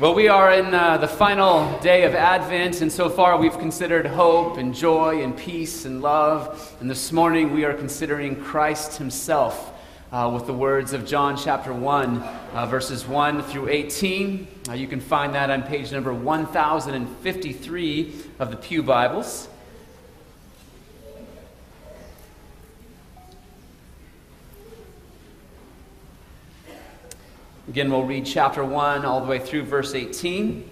Well, we are in uh, the final day of Advent, and so far we've considered hope and joy and peace and love. And this morning we are considering Christ Himself uh, with the words of John chapter 1, uh, verses 1 through 18. Uh, you can find that on page number 1053 of the Pew Bibles. Again, we'll read chapter 1 all the way through verse 18.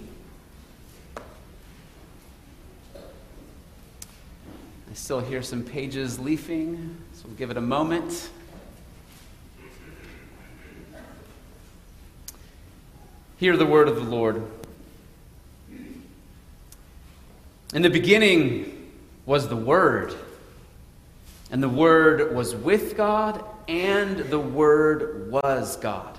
I still hear some pages leafing, so we'll give it a moment. Hear the word of the Lord. In the beginning was the Word, and the Word was with God, and the Word was God.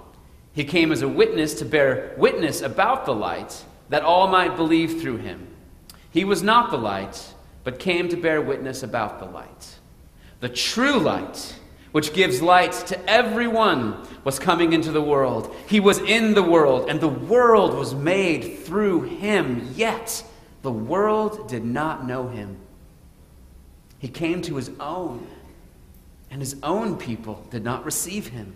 He came as a witness to bear witness about the light, that all might believe through him. He was not the light, but came to bear witness about the light. The true light, which gives light to everyone, was coming into the world. He was in the world, and the world was made through him, yet the world did not know him. He came to his own, and his own people did not receive him.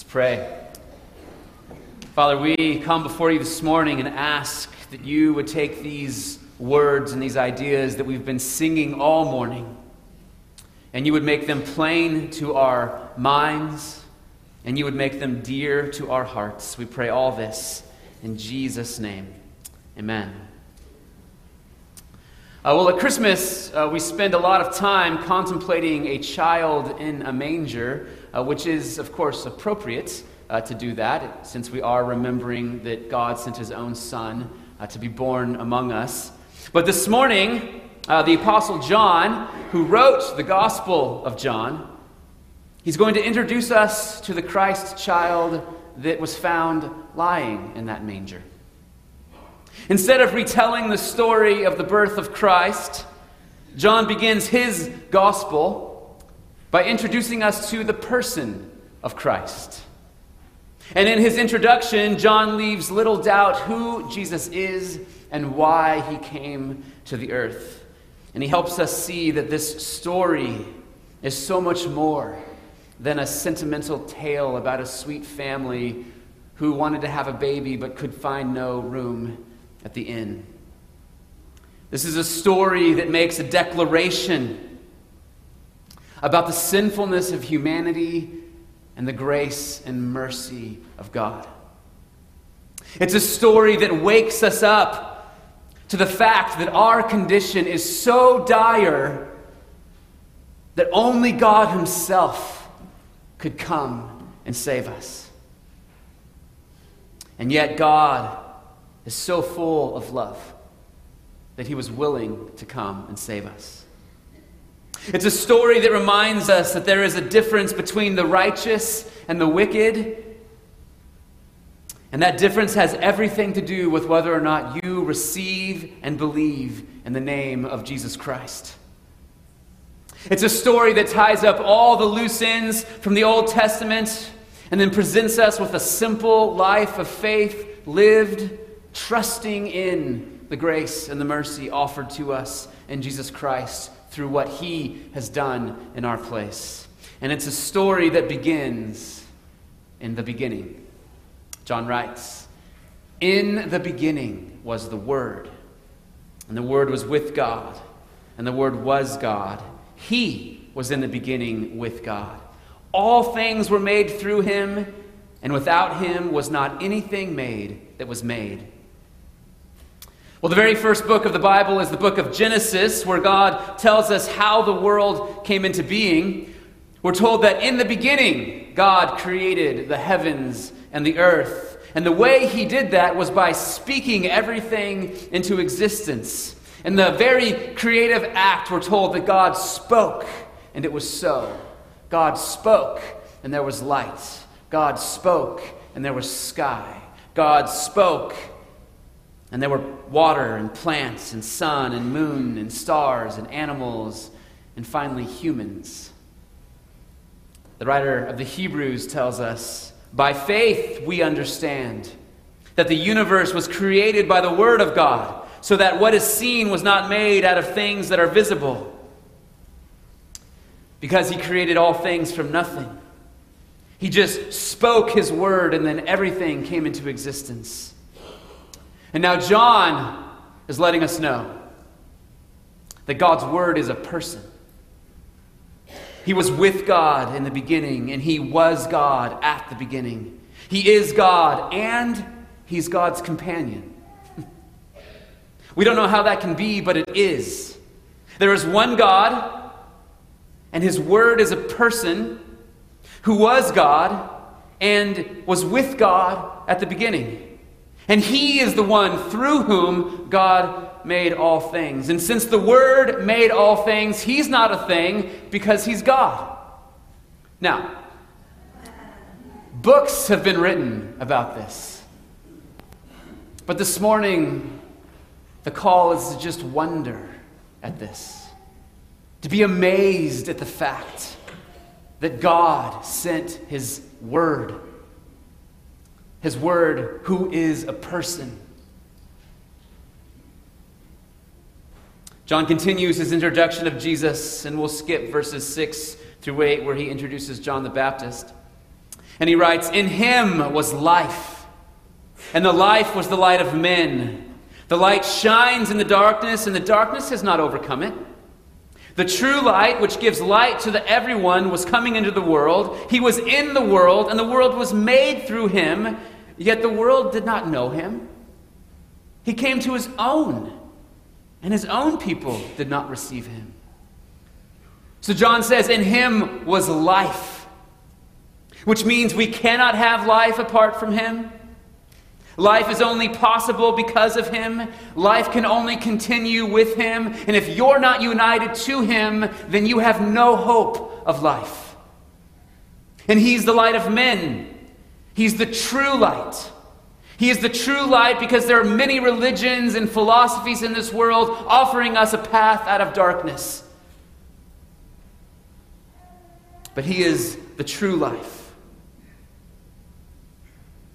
pray. Father, we come before you this morning and ask that you would take these words and these ideas that we've been singing all morning and you would make them plain to our minds and you would make them dear to our hearts. We pray all this in Jesus' name. Amen. Uh, well, at Christmas, uh, we spend a lot of time contemplating a child in a manger uh, which is, of course, appropriate uh, to do that, since we are remembering that God sent his own Son uh, to be born among us. But this morning, uh, the Apostle John, who wrote the Gospel of John, he's going to introduce us to the Christ child that was found lying in that manger. Instead of retelling the story of the birth of Christ, John begins his gospel by introducing us to the person of Christ. And in his introduction, John leaves little doubt who Jesus is and why he came to the earth. And he helps us see that this story is so much more than a sentimental tale about a sweet family who wanted to have a baby but could find no room at the inn. This is a story that makes a declaration about the sinfulness of humanity and the grace and mercy of God. It's a story that wakes us up to the fact that our condition is so dire that only God Himself could come and save us. And yet, God is so full of love that He was willing to come and save us. It's a story that reminds us that there is a difference between the righteous and the wicked. And that difference has everything to do with whether or not you receive and believe in the name of Jesus Christ. It's a story that ties up all the loose ends from the Old Testament and then presents us with a simple life of faith lived, trusting in the grace and the mercy offered to us in Jesus Christ through what He has done in our place. And it's a story that begins in the beginning. John writes, In the beginning was the Word, and the Word was with God, and the Word was God. He was in the beginning with God. All things were made through him, and without him was not anything made that was made. Well, the very first book of the Bible is the book of Genesis, where God tells us how the world came into being. We're told that in the beginning, God created the heavens and the earth. And the way he did that was by speaking everything into existence. In the very creative act, we're told that God spoke, and it was so. God spoke, and there was light. God spoke, and there was sky. God spoke, and there were water and plants and sun and moon and stars and animals and finally humans. The writer of the Hebrews tells us by faith we understand that the universe was created by the Word of God so that what is seen was not made out of things that are visible. Because he created all things from nothing. He just spoke his word, and then everything came into existence. And now John is letting us know that God's word is a person. He was with God in the beginning, and he was God at the beginning. He is God, and he's God's companion. We don't know how that can be, but it is. There is one God, and his word is a person who was God and was with God at the beginning. And he is the one through whom God made all things. And since the Word made all things, he's not a thing because he's God. Now, books have been written about this. But this morning, the call is to just wonder at this, to be amazed at the fact that God sent His Word. His Word, who is a person. John continues his introduction of Jesus, and we'll skip verses 6 through 8, where he introduces John the Baptist. And he writes, In him was life, and the life was the light of men. The light shines in the darkness, and the darkness has not overcome it. The true light, which gives light to the everyone, was coming into the world. He was in the world, and the world was made through him, yet the world did not know him. He came to his own, and his own people did not receive him. So John says, In him was life, which means we cannot have life apart from him. Life is only possible because of Him. Life can only continue with Him. And if you're not united to Him, then you have no hope of life. And He's the light of men, He's the true light. He is the true light because there are many religions and philosophies in this world offering us a path out of darkness. But He is the true life.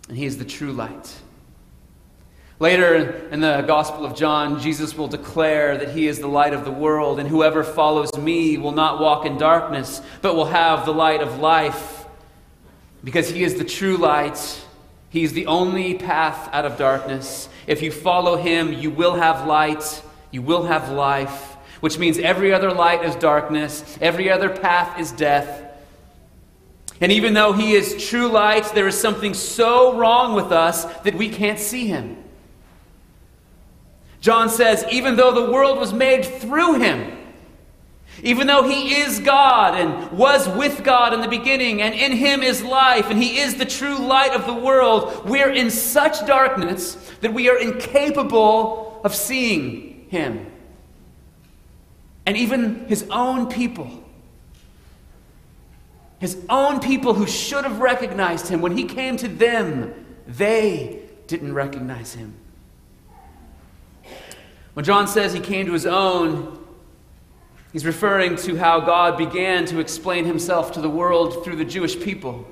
And He is the true light. Later in the Gospel of John, Jesus will declare that he is the light of the world, and whoever follows me will not walk in darkness, but will have the light of life. Because he is the true light, he is the only path out of darkness. If you follow him, you will have light, you will have life, which means every other light is darkness, every other path is death. And even though he is true light, there is something so wrong with us that we can't see him. John says, even though the world was made through him, even though he is God and was with God in the beginning, and in him is life, and he is the true light of the world, we're in such darkness that we are incapable of seeing him. And even his own people, his own people who should have recognized him, when he came to them, They didn't recognize him. When John says he came to his own, he's referring to how God began to explain himself to the world through the Jewish people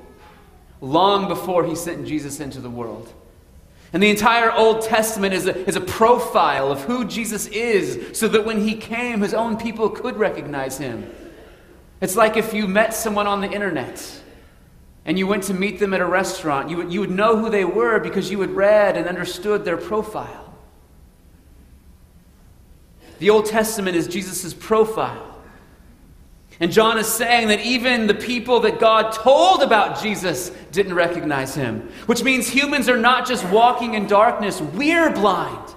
long before he sent Jesus into the world. And the entire Old Testament is a, is a profile of who Jesus is, so that when he came, his own people could recognize him. It's like if you met someone on the internet and you went to meet them at a restaurant, you would, you would know who they were because you had read and understood their profile. The Old Testament is Jesus' profile. And John is saying that even the people that God told about Jesus didn't recognize him, which means humans are not just walking in darkness, we're blind.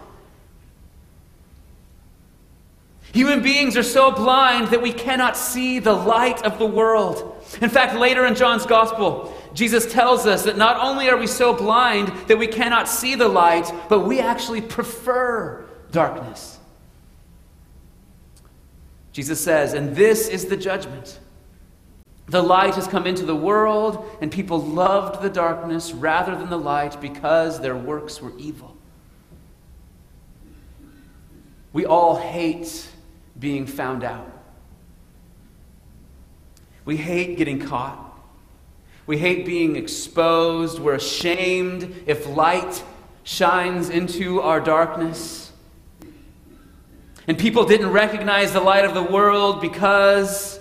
Human beings are so blind that we cannot see the light of the world. In fact, later in John's gospel, Jesus tells us that not only are we so blind that we cannot see the light, but we actually prefer darkness. Jesus says, and this is the judgment. The light has come into the world, and people loved the darkness rather than the light because their works were evil. We all hate being found out. We hate getting caught. We hate being exposed. We're ashamed if light shines into our darkness. And people didn't recognize the light of the world because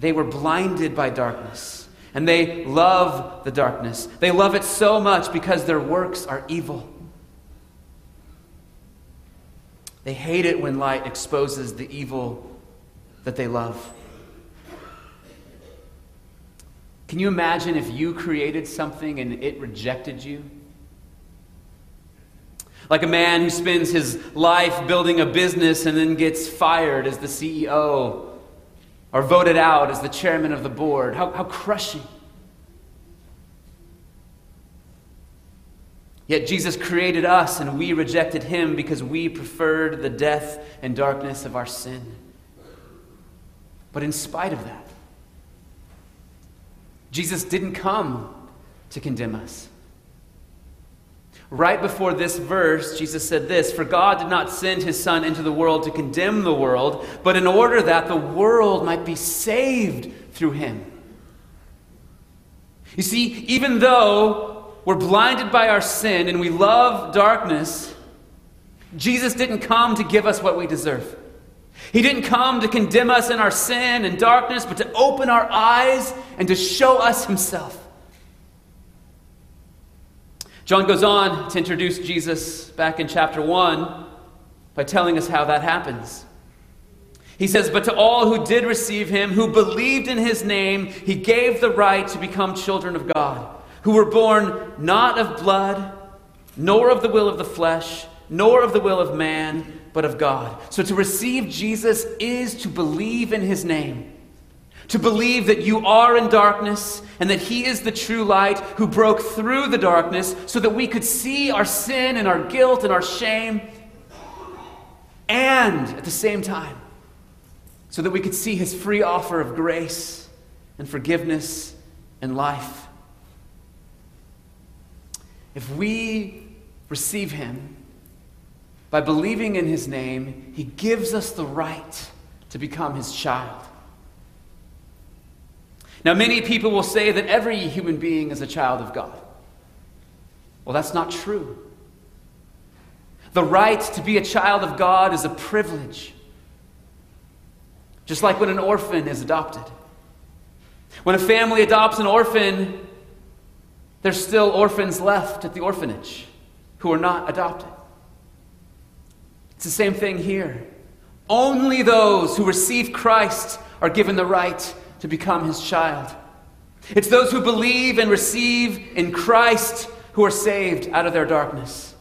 they were blinded by darkness. And they love the darkness. They love it so much because their works are evil. They hate it when light exposes the evil that they love. Can you imagine if you created something and it rejected you? Like a man who spends his life building a business and then gets fired as the CEO or voted out as the chairman of the board. How, how crushing. Yet Jesus created us and we rejected him because we preferred the death and darkness of our sin. But in spite of that, Jesus didn't come to condemn us. Right before this verse, Jesus said this For God did not send his Son into the world to condemn the world, but in order that the world might be saved through him. You see, even though we're blinded by our sin and we love darkness, Jesus didn't come to give us what we deserve. He didn't come to condemn us in our sin and darkness, but to open our eyes and to show us himself. John goes on to introduce Jesus back in chapter 1 by telling us how that happens. He says, But to all who did receive him, who believed in his name, he gave the right to become children of God, who were born not of blood, nor of the will of the flesh, nor of the will of man, but of God. So to receive Jesus is to believe in his name to believe that you are in darkness and that He is the true light who broke through the darkness so that we could see our sin and our guilt and our shame, and at the same time, so that we could see His free offer of grace and forgiveness and life. If we receive Him by believing in His name, He gives us the right to become His child. Now, many people will say that every human being is a child of God. Well, that's not true. The right to be a child of God is a privilege, just like when an orphan is adopted. When a family adopts an orphan, there's still orphans left at the orphanage who are not adopted. It's the same thing here. Only those who receive Christ are given the right to become his child. It's those who believe and receive in Christ who are saved out of their darkness.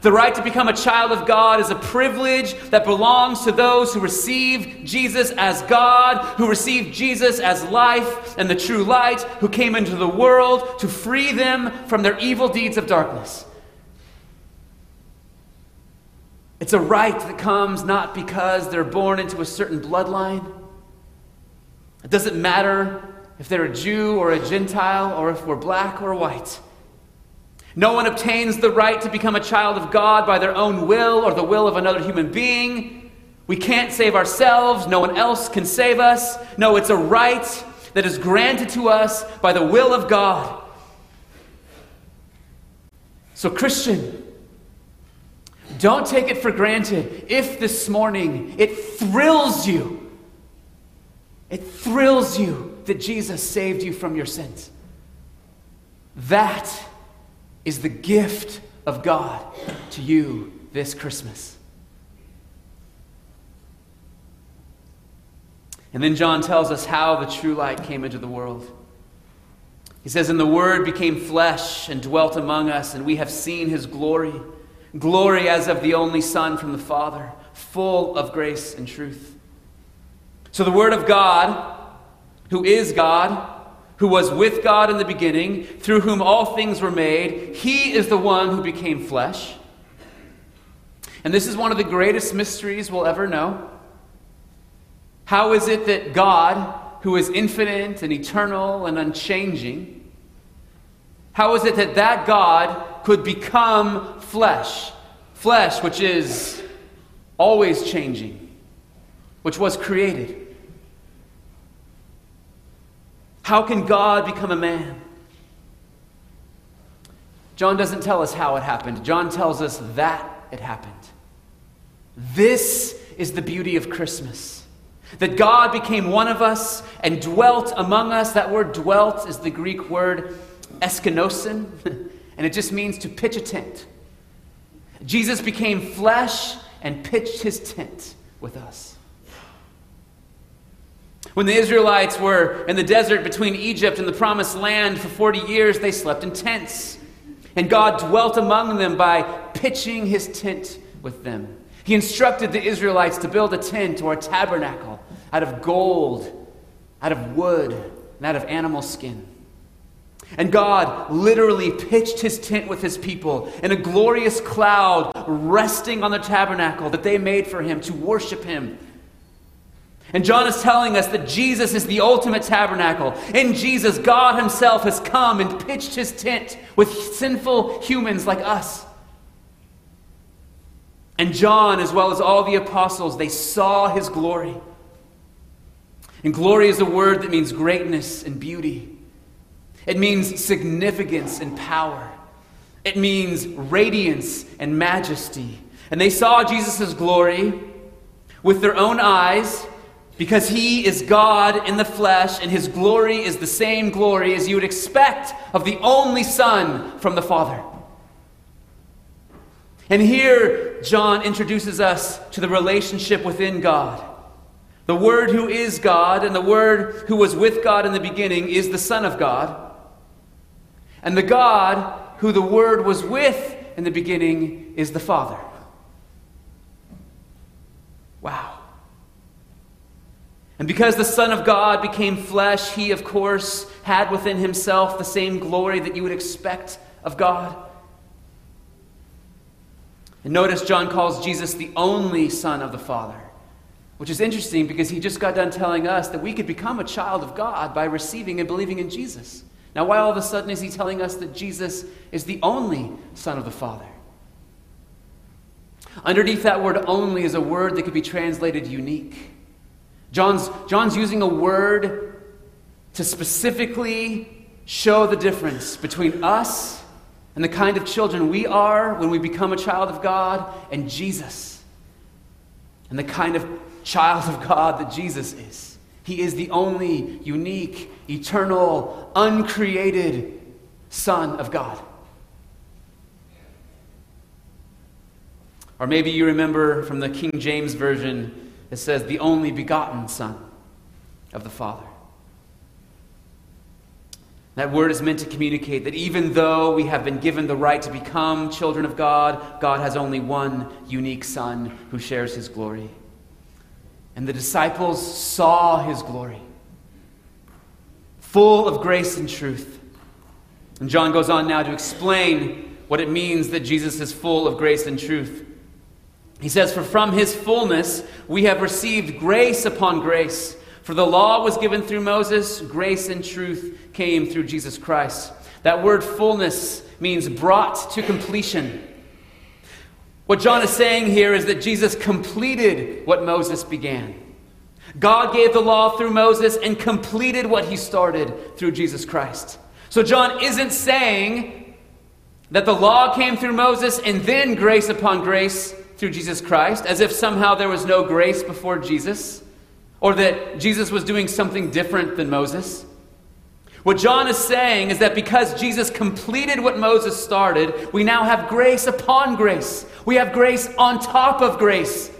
The right to become a child of God is a privilege that belongs to those who receive Jesus as God, who receive Jesus as life and the true light, who came into the world to free them from their evil deeds of darkness. It's a right that comes not because they're born into a certain bloodline it doesn't matter if they're a Jew or a Gentile or if we're black or white. No one obtains the right to become a child of God by their own will or the will of another human being. We can't save ourselves. No one else can save us. No, it's a right that is granted to us by the will of God. So, Christian, don't take it for granted if this morning it thrills you. It thrills you that Jesus saved you from your sins. That is the gift of God to you this Christmas. And then John tells us how the true light came into the world. He says, And the Word became flesh and dwelt among us, and we have seen his glory glory as of the only Son from the Father, full of grace and truth. So the Word of God, who is God, who was with God in the beginning, through whom all things were made, he is the one who became flesh. And this is one of the greatest mysteries we'll ever know. How is it that God, who is infinite and eternal and unchanging, how is it that that God could become flesh? Flesh, which is always changing, which was created. How can God become a man? John doesn't tell us how it happened. John tells us that it happened. This is the beauty of Christmas. That God became one of us and dwelt among us. That word dwelt is the Greek word eskenosin, and it just means to pitch a tent. Jesus became flesh and pitched his tent with us. When the Israelites were in the desert between Egypt and the promised land for 40 years, they slept in tents. And God dwelt among them by pitching his tent with them. He instructed the Israelites to build a tent or a tabernacle out of gold, out of wood, and out of animal skin. And God literally pitched his tent with his people in a glorious cloud resting on the tabernacle that they made for him to worship him. And John is telling us that Jesus is the ultimate tabernacle. In Jesus, God himself has come and pitched his tent with sinful humans like us. And John, as well as all the apostles, they saw his glory. And glory is a word that means greatness and beauty. It means significance and power. It means radiance and majesty. And they saw Jesus' glory with their own eyes because he is God in the flesh, and his glory is the same glory as you would expect of the only Son from the Father. And here, John introduces us to the relationship within God. The Word who is God and the Word who was with God in the beginning is the Son of God. And the God who the Word was with in the beginning is the Father. And because the Son of God became flesh, he, of course, had within himself the same glory that you would expect of God. And notice John calls Jesus the only Son of the Father, which is interesting because he just got done telling us that we could become a child of God by receiving and believing in Jesus. Now, why all of a sudden is he telling us that Jesus is the only Son of the Father? Underneath that word only is a word that could be translated unique. John's, John's using a word to specifically show the difference between us and the kind of children we are when we become a child of God and Jesus and the kind of child of God that Jesus is. He is the only unique, eternal, uncreated Son of God. Or maybe you remember from the King James Version, it says, the only begotten Son of the Father. That word is meant to communicate that even though we have been given the right to become children of God, God has only one unique Son who shares his glory. And the disciples saw his glory, full of grace and truth. And John goes on now to explain what it means that Jesus is full of grace and truth. He says, For from his fullness we have received grace upon grace. For the law was given through Moses, grace and truth came through Jesus Christ. That word fullness means brought to completion. What John is saying here is that Jesus completed what Moses began. God gave the law through Moses and completed what he started through Jesus Christ. So John isn't saying that the law came through Moses and then grace upon grace through Jesus Christ, as if somehow there was no grace before Jesus, or that Jesus was doing something different than Moses. What John is saying is that because Jesus completed what Moses started, we now have grace upon grace. We have grace on top of grace.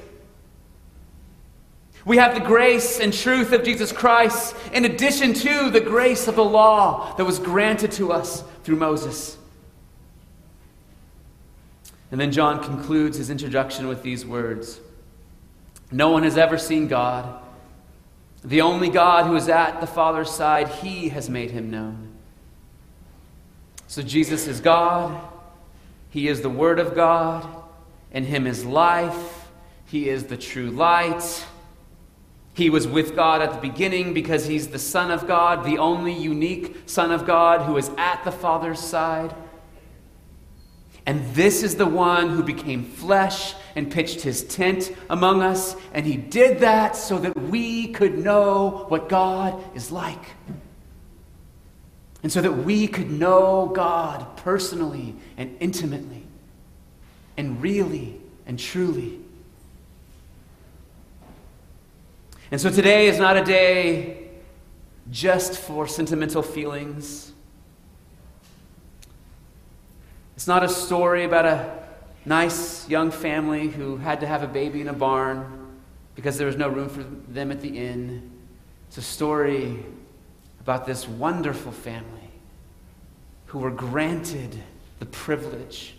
We have the grace and truth of Jesus Christ in addition to the grace of the law that was granted to us through Moses. And then John concludes his introduction with these words No one has ever seen God. The only God who is at the Father's side, he has made him known. So Jesus is God. He is the Word of God. In him is life. He is the true light. He was with God at the beginning because he's the Son of God, the only unique Son of God who is at the Father's side. And this is the one who became flesh and pitched his tent among us. And he did that so that we could know what God is like. And so that we could know God personally and intimately and really and truly. And so today is not a day just for sentimental feelings. It's not a story about a nice young family who had to have a baby in a barn because there was no room for them at the inn. It's a story about this wonderful family who were granted the privilege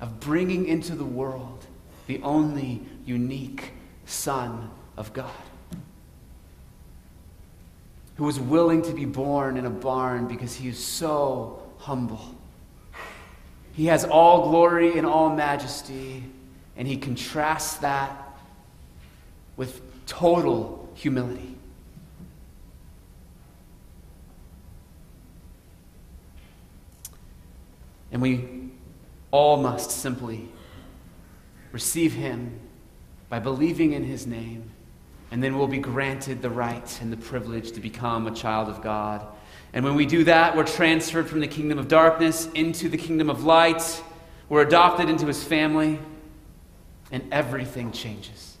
of bringing into the world the only unique Son of God who was willing to be born in a barn because he is so humble. He has all glory and all majesty, and he contrasts that with total humility. And we all must simply receive him by believing in his name and then we'll be granted the right and the privilege to become a child of God. And when we do that, we're transferred from the kingdom of darkness into the kingdom of light. We're adopted into his family, and everything changes.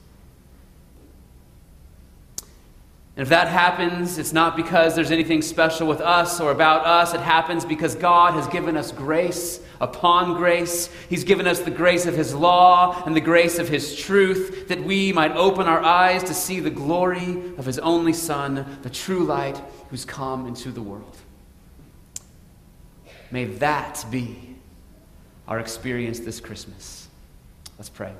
And if that happens, it's not because there's anything special with us or about us. It happens because God has given us grace upon grace. He's given us the grace of His law and the grace of His truth that we might open our eyes to see the glory of His only Son, the true light who's come into the world. May that be our experience this Christmas. Let's pray.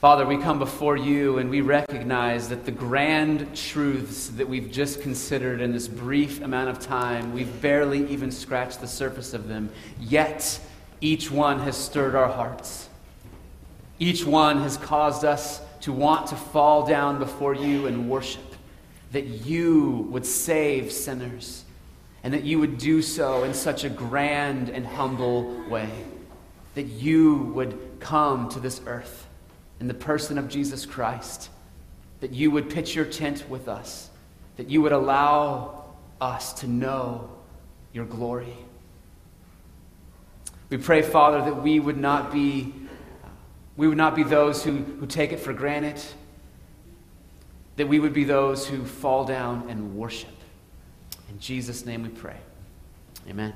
Father, we come before you and we recognize that the grand truths that we've just considered in this brief amount of time, we've barely even scratched the surface of them. Yet, each one has stirred our hearts. Each one has caused us to want to fall down before you and worship. That you would save sinners, and that you would do so in such a grand and humble way. That you would come to this earth in the person of Jesus Christ, that you would pitch your tent with us, that you would allow us to know your glory. We pray, Father, that we would not be, we would not be those who, who take it for granted, that we would be those who fall down and worship. In Jesus' name we pray. Amen.